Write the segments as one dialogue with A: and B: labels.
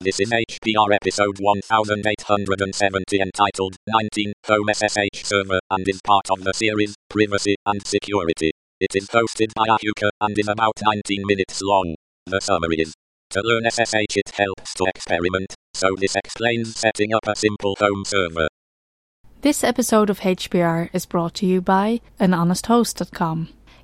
A: This is HPR episode 1870 entitled 19 Home SSH Server and is part of the series Privacy and Security. It is hosted by Ahuka and is about 19 minutes long. The summary is To learn SSH it helps to experiment, so this explains setting up a simple home server.
B: This episode of HPR is brought to you by anhonesthost.com.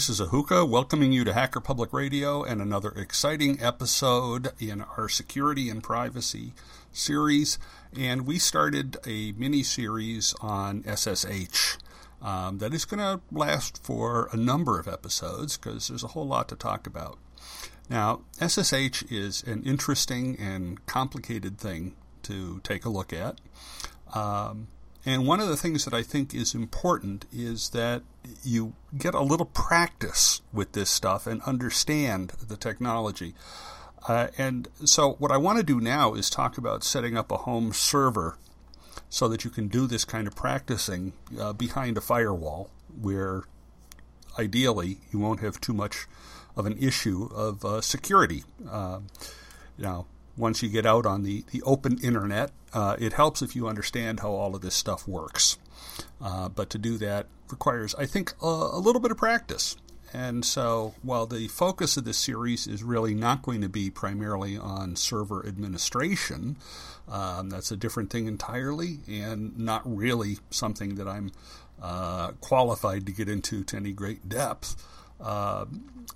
C: this is Ahuka welcoming you to Hacker Public Radio and another exciting episode in our security and privacy series. And we started a mini series on SSH. Um, that is going to last for a number of episodes because there's a whole lot to talk about. Now, SSH is an interesting and complicated thing to take a look at. Um, and one of the things that I think is important is that you get a little practice with this stuff and understand the technology. Uh, and so, what I want to do now is talk about setting up a home server so that you can do this kind of practicing uh, behind a firewall where ideally you won't have too much of an issue of uh, security. Uh, now, once you get out on the, the open internet, uh, it helps if you understand how all of this stuff works. Uh, but to do that requires, I think, a, a, little bit of practice. And so, while the focus of this series is really not going to be primarily on server administration, um, that's a different thing entirely, and not really something that I'm uh, qualified to get into to any great depth. Uh,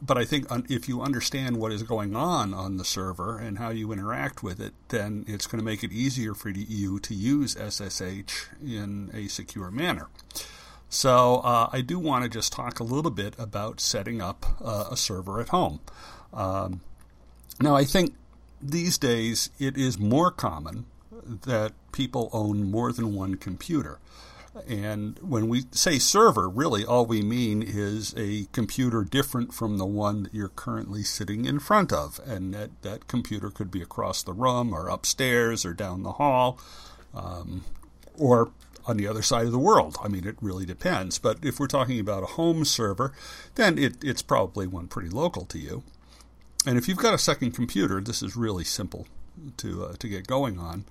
C: but I think if you understand what is going on on the server and how you interact with it, then it's going to make it easier for you to use SSH in a secure manner. So uh, I do want to just talk a little bit about setting up uh, a server at home. Um, now, I think these days it is more common that people own more than one computer. And when we say server, really all we mean is a computer different from the one that you're currently sitting in front of. And that, that computer could be across the room or upstairs or down the hall um, or on the other side of the world. I mean, it really depends. But if we're talking about a home server, then it, it's probably one pretty local to you. And if you've got a second computer, this is really simple to, uh, to get going on.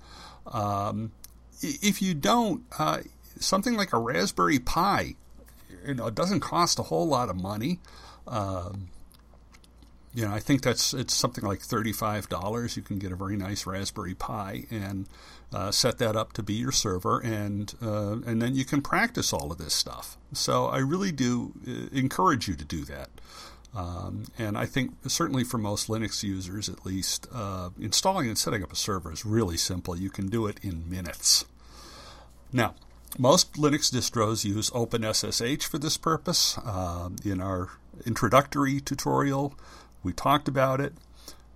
C: Um, if you don't, uh, something like a Raspberry Pi, you know, it doesn't cost a whole lot of money. Um, you know, I think that's it's something like thirty-five dollars. You can get a very nice Raspberry Pi and uh, set that up to be your server, and uh, and then you can practice all of this stuff. So I really do uh, encourage you to do that. Um, and I think certainly for most Linux users, at least, uh, installing and setting up a server is really simple. You can do it in minutes. Now, most Linux distros use OpenSSH for this purpose. Um, in our introductory tutorial, we talked about it.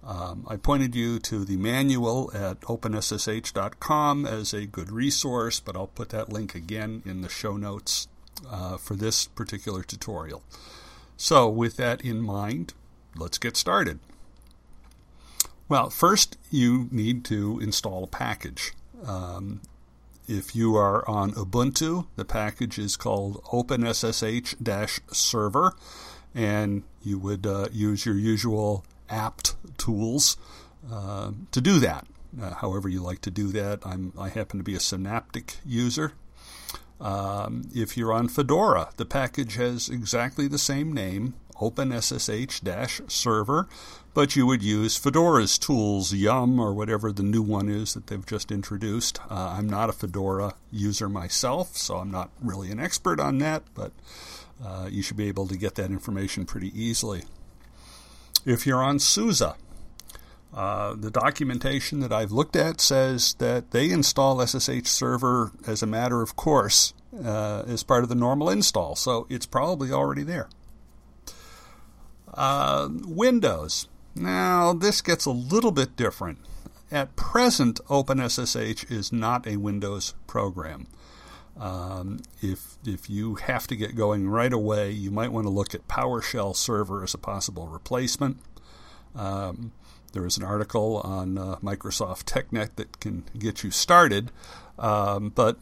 C: Um, I pointed you to the manual at openssh.com as a good resource, but I'll put that link again in the show notes uh, for this particular tutorial. So, with that in mind, let's get started. Well, first you need to install a package. Um, if you are on Ubuntu, the package is called OpenSSH-server, and you would uh, use your usual apt tools uh, to do that. Uh, however, you like to do that. I'm, I happen to be a Synaptic user. Um, if you're on Fedora, the package has exactly the same name, OpenSSH-server, but you would use Fedora's tools, Yum, or whatever the new one is that they've just introduced. Uh, I'm not a Fedora user myself, so I'm not really an expert on that, but uh, you should be able to get that information pretty easily. If you're on SUSE, uh, the documentation that I've looked at says that they install SSH Server as a matter of course uh, as part of the normal install, so it's probably already there. Uh, Windows. Now, this gets a little bit different. At present, OpenSSH is not a Windows program. Um, if if you have to get going right away, you might want to look at PowerShell Server as a possible replacement. Um, there is an article on uh, Microsoft TechNet that can get you started, um, but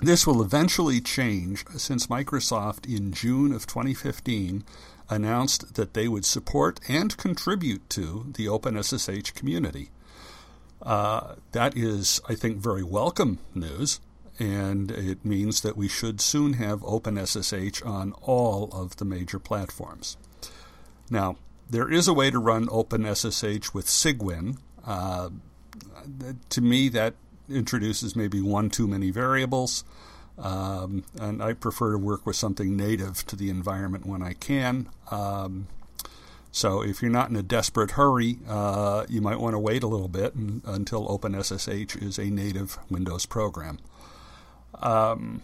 C: this will eventually change since Microsoft in June of 2015 announced that they would support and contribute to the OpenSSH community. Uh, that is, I think, very welcome news, and it means that we should soon have OpenSSH on all of the major platforms. Now, there is a way to run OpenSSH with Cygwin. Uh, to me, that introduces maybe one too many variables. Um, and I prefer to work with something native to the environment when I can. Um, so if you're not in a desperate hurry, uh, you might want to wait a little bit and, until OpenSSH is a native Windows program. Um,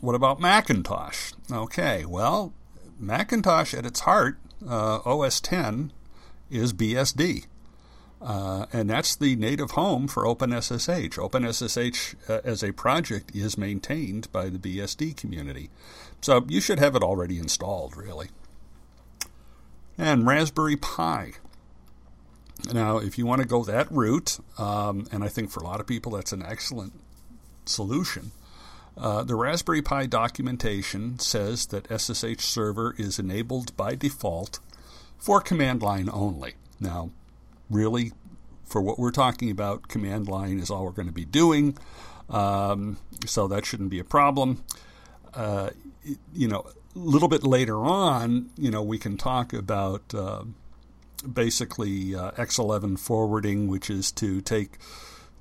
C: what about Macintosh? Okay, well, Macintosh at its heart, uh, OS 10, is BSD. Uh, and that's the native home for OpenSSH. OpenSSH uh, as a project is maintained by the BSD community. So you should have it already installed, really. And Raspberry Pi. Now, if you want to go that route, um, and I think for a lot of people that's an excellent solution, uh, the Raspberry Pi documentation says that SSH server is enabled by default for command line only. Now, really, for what we're talking about, command line is all we're going to be doing. Um, so that shouldn't be a problem. Uh, you know, a little bit later on, you know, we can talk about uh, basically uh, X11 forwarding, which is to take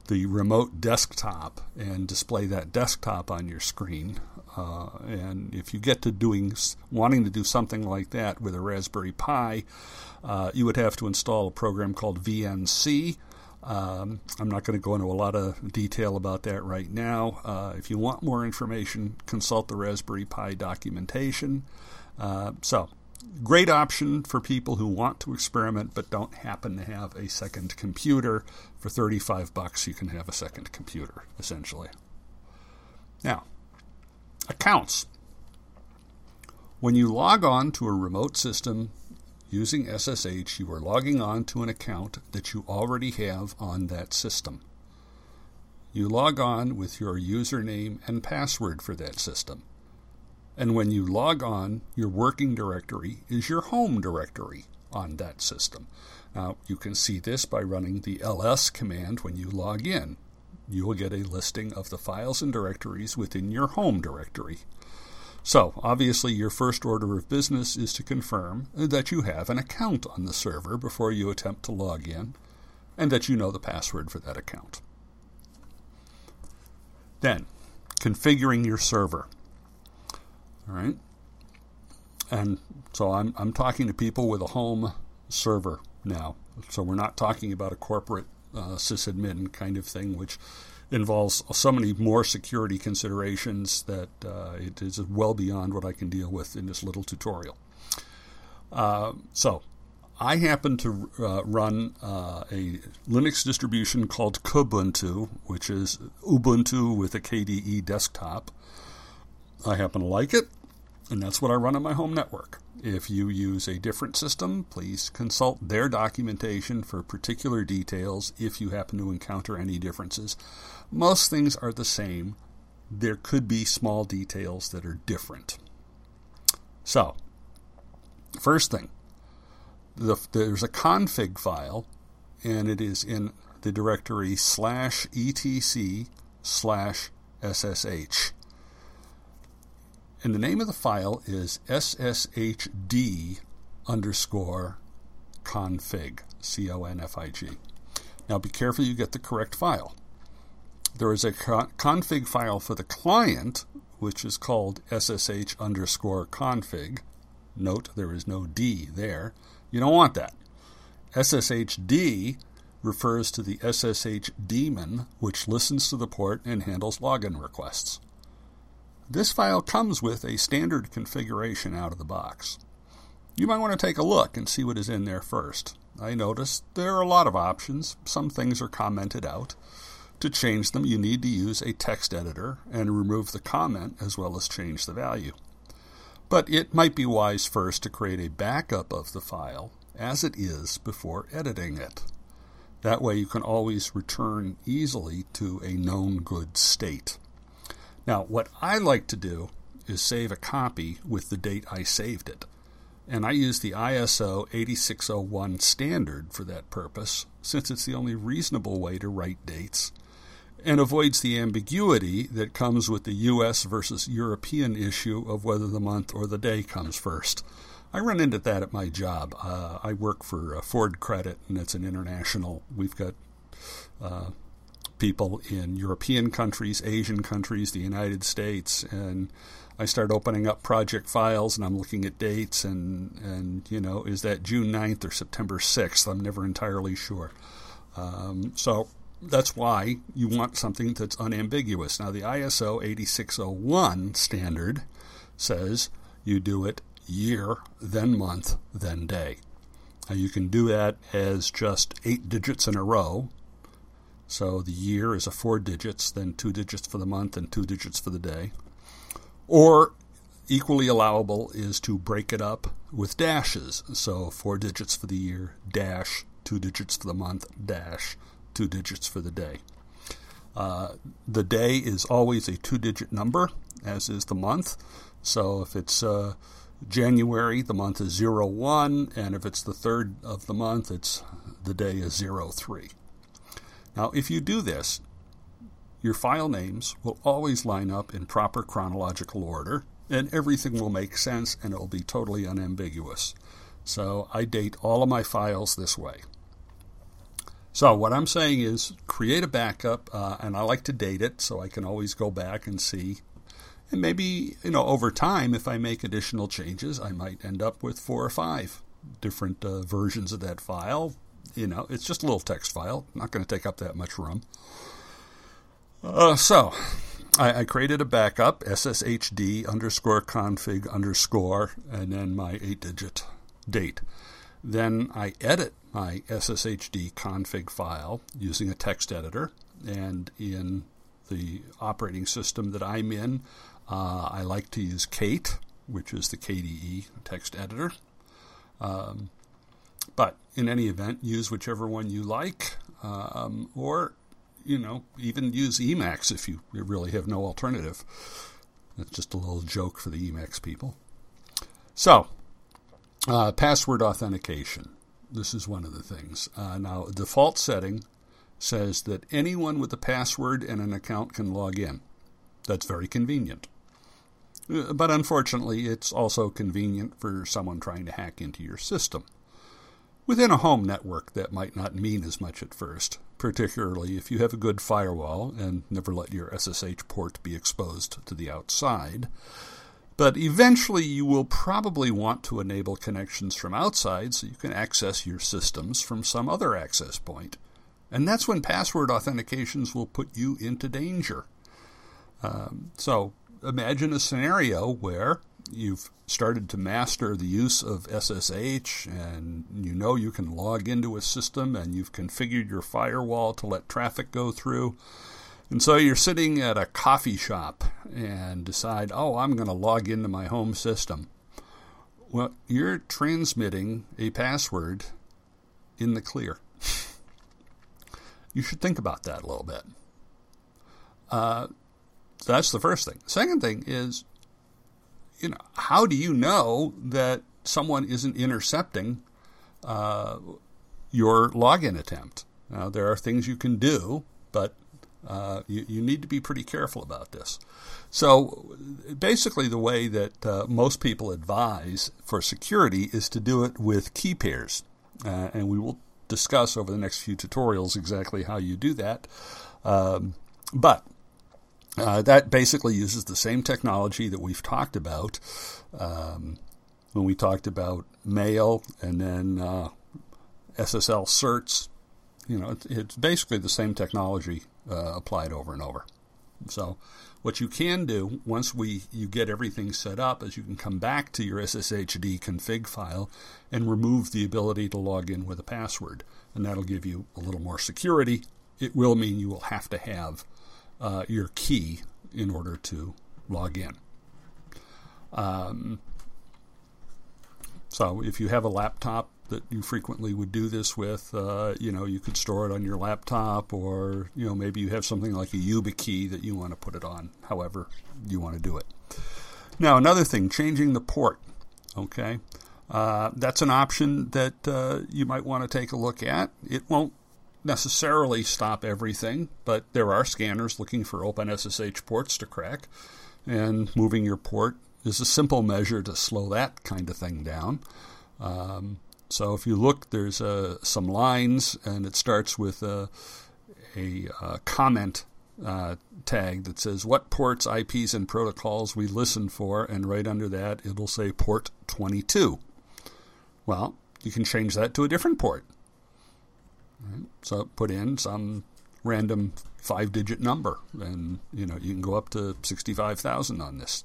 C: the remote desktop and display that desktop on your screen. Uh, and if you get to doing wanting to do something like that with a Raspberry Pi, uh, you would have to install a program called VNC. Um, I'm not going to go into a lot of detail about that right now. Uh, if you want more information, consult the Raspberry Pi documentation. Uh, so, great option for people who want to experiment but don't happen to have a second computer. For 35 bucks, you can have a second computer, essentially. Now, accounts. When you log on to a remote system using SSH, you are logging on to an account that you already have on that system. You log on with your username and password for that system. And when you log on, your working directory is your home directory on that system. Now, you can see this by running the ls command when you log in you will get a listing of the files and directories within your home directory. So, obviously, your first order of business is to confirm that you have an account on the server before you attempt to log in and that you know the password for that account. Then, configuring your server. Right? And so I'm, I'm talking to people with a home server now. So we're not talking about a corporate uh, sysadmin kind of thing, which involves so many more security considerations that uh, it is well beyond what I can deal with in this little tutorial. Uh, so, I happen to uh, run uh, a Linux distribution called Kubuntu, which is Ubuntu with a KDE desktop. I happen to like it, and that's what I run on my home network. If you use a different system, please consult their documentation for particular details if you happen to encounter any differences. Most things are the same. There could be small details that are different. So, first thing, the, there's a config file, and it is in the directory slash etc slash ssh. And the name of the file is sshd underscore config, C O N F I G. Now be careful you get the correct file. There is a config file for the client, which is called SSH underscore config. Note there is no D there. You don't want that. SSHD refers to the SSH daemon, which listens to the port and handles login requests. This file comes with a standard configuration out of the box. You might want to take a look and see what is in there first. I noticed there are a lot of options. Some things are commented out. To change them, you need to use a text editor and remove the comment as well as change the value. But it might be wise first to create a backup of the file as it is before editing it. That way you can always return easily to a known good state. Now, what I like to do is save a copy with the date I saved it. And I use the ISO 8601 standard for that purpose, since it's the only reasonable way to write dates and avoids the ambiguity that comes with the US versus European issue of whether the month or the day comes first. I run into that at my job. Uh, I work for uh, Ford Credit, and it's an international. We've got uh, people in European countries, Asian countries, the United States, and I start opening up project files and I'm looking at dates and and you know is that June 9th or September 6th? I'm never entirely sure. Um, so that's why you want something that's unambiguous. Now, the ISO 8601 standard says you do it year, then month, then day. Now, you can do that as just eight digits in a row. So the year is a four digits, then two digits for the month and two digits for the day. Or equally allowable is to break it up with dashes. So four digits for the year, dash, two digits for the month, dash, two digits for the day. Uh, the day is always a two digit number, as is the month. So if it's uh, January, the month is 01, and if it's the third of the month, it's the day is 03. Now, if you do this, your file names will always line up in proper chronological order, and everything will make sense and it will be totally unambiguous. So I date all of my files this way. So what I'm saying is create a backup, uh, and I like to date it so I can always go back and see. And maybe you know over time, if I make additional changes, I might end up with four or five different uh, versions of that file. You know, it's just a little text file, not going to take up that much room. Uh, so I, I, created a backup, sshd underscore config underscore, and then my eight digit date. Then I edit my SSHD config file using a text editor. And in the operating system that I'm in, uh, I like to use Kate, which is the KDE text editor. Um, but in any event, use whichever one you like, um, or you know, even use Emacs if you really have no alternative. That's just a little joke for the Emacs people. So, uh, password authentication. This is one of the things. Uh, now, default setting says that anyone with a password and an account can log in. That's very convenient. Uh, but unfortunately, it's also convenient for someone trying to hack into your system. Within a home network, that might not mean as much at first, particularly if you have a good firewall and never let your SSH port be exposed to the outside. But eventually, you will probably want to enable connections from outside so you can access your systems from some other access point. And that's when password authentications will put you into danger. Um, so imagine a scenario where you've started to master the use of SSH and you know you can log into a system and you've configured your firewall to let traffic go through and so you're sitting at a coffee shop and decide, oh, I'm going to log into my home system. Well, you're transmitting a password in the clear. you should think about that a little bit. Uh, that's the first thing. Second thing is, you know, how do you know that someone isn't intercepting uh, your login attempt? Now, there are things you can do, but uh, you, you, need to be pretty careful about this. So, basically, the way that uh, most people advise for security is to do it with key pairs. Uh, and we will discuss over the next few tutorials exactly how you do that. Um, but Uh, that basically uses the same technology that we've talked about um, when we talked about mail and then uh, SSL certs. You know, it's, it's basically the same technology uh, applied over and over. So, what you can do once we you get everything set up is you can come back to your SSHD config file and remove the ability to log in with a password, and that'll give you a little more security. It will mean you will have to have uh, your key in order to log in. Um, so if you have a laptop that you frequently would do this with, uh, you know, you could store it on your laptop, or you know, maybe you have something like a YubiKey that you want to put it on. However, you want to do it. Now, another thing, changing the port. Okay, uh, that's an option that uh, you might want to take a look at. It won't necessarily stop everything, but there are scanners looking for open SSH ports to crack, and moving your port is a simple measure to slow that kind of thing down. Um, so if you look, there's uh, some lines, and it starts with a, a, a uh, comment uh, tag that says what ports, IPs, and protocols we listen for, and right under that it'll say port 22. Well, you can change that to a different port. So put in some random five-digit number, and you know you can go up to sixty-five thousand on this,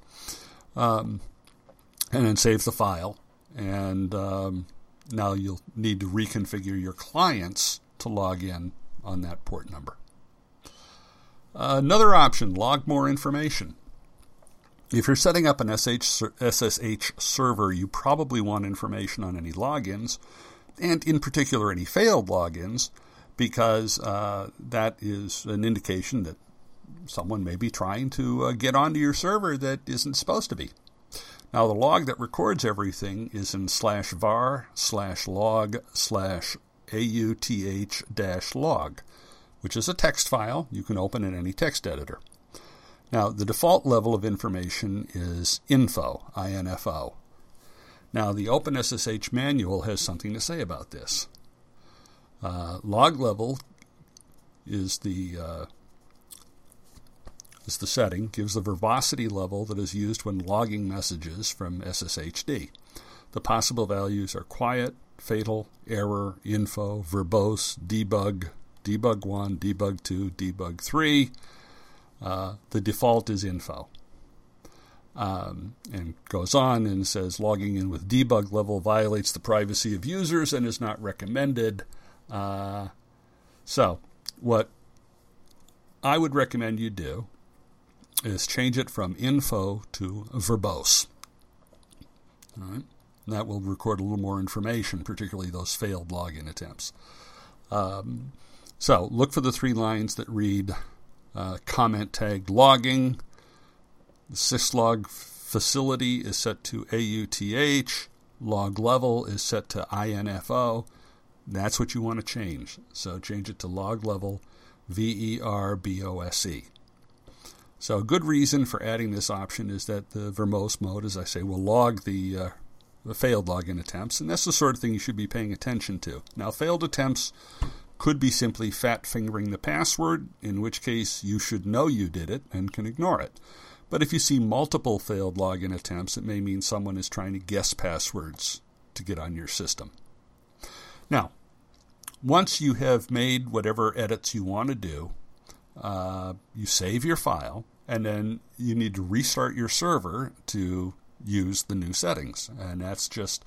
C: um, and then save the file. And um, now you'll need to reconfigure your clients to log in on that port number. Another option: log more information. If you're setting up an SH, SSH server, you probably want information on any logins and in particular any failed logins, because uh, that is an indication that someone may be trying to uh, get onto your server that isn't supposed to be. Now, the log that records everything is in slash var slash log slash auth dash log, which is a text file you can open in any text editor. Now, the default level of information is info, info. Now, the OpenSSH manual has something to say about this. Uh, log level is the uh, is the setting, gives the verbosity level that is used when logging messages from SSHD. The possible values are quiet, fatal, error, info, verbose, debug, debug 1, debug 2, debug 3. Uh, the default is info. Um, and goes on and says logging in with debug level violates the privacy of users and is not recommended. Uh, so, what I would recommend you do is change it from info to verbose. All right? And that will record a little more information, particularly those failed login attempts. Um, so, look for the three lines that read uh, comment tagged logging the syslog facility is set to AUTH. Log level is set to INFO. That's what you want to change. So change it to log level V E R B O S E. So, a good reason for adding this option is that the verbose mode, as I say, will log the, uh, the failed login attempts, and that's the sort of thing you should be paying attention to. Now, failed attempts could be simply fat fingering the password, in which case you should know you did it and can ignore it. But if you see multiple failed login attempts, it may mean someone is trying to guess passwords to get on your system. Now, once you have made whatever edits you want to do, uh, you save your file, and then you need to restart your server to use the new settings. And that's just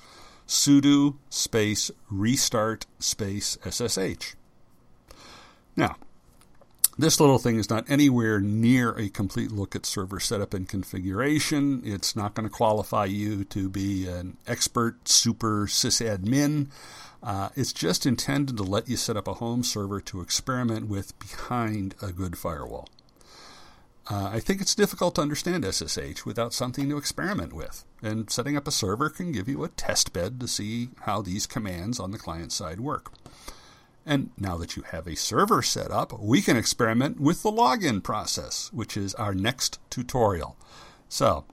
C: sudo space restart space SSH. Now, this little thing is not anywhere near a complete look at server setup and configuration. It's not going to qualify you to be an expert super sysadmin. Uh, it's just intended to let you set up a home server to experiment with behind a good firewall. Uh, I think it's difficult to understand SSH without something to experiment with, and setting up a server can give you a test bed to see how these commands on the client side work. And now that you have a server set up, we can experiment with the login process, which is our next tutorial. So,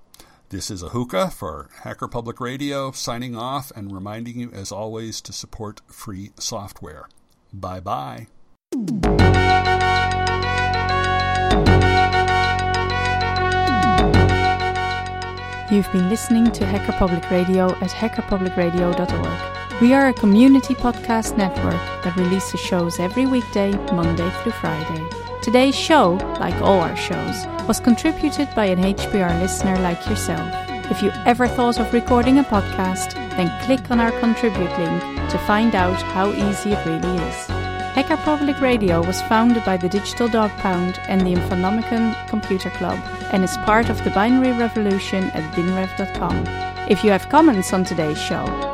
C: this is Ahuka for Hacker Public Radio, signing off and reminding you, as always, to support free software. Bye bye.
B: You've been listening to Hacker Public Radio at hackerpublicradio.org. We are a community podcast network that releases shows every weekday, Monday through Friday. Today's show, like all our shows, was contributed by an HPR listener like yourself. If you ever thought of recording a podcast, then click on our contribute link to find out how easy it really is. Hacker Public Radio was founded by the Digital Dog Pound and the Infonomicon Computer Club and is part of the binary revolution at binrev.com. If you have comments on today's show,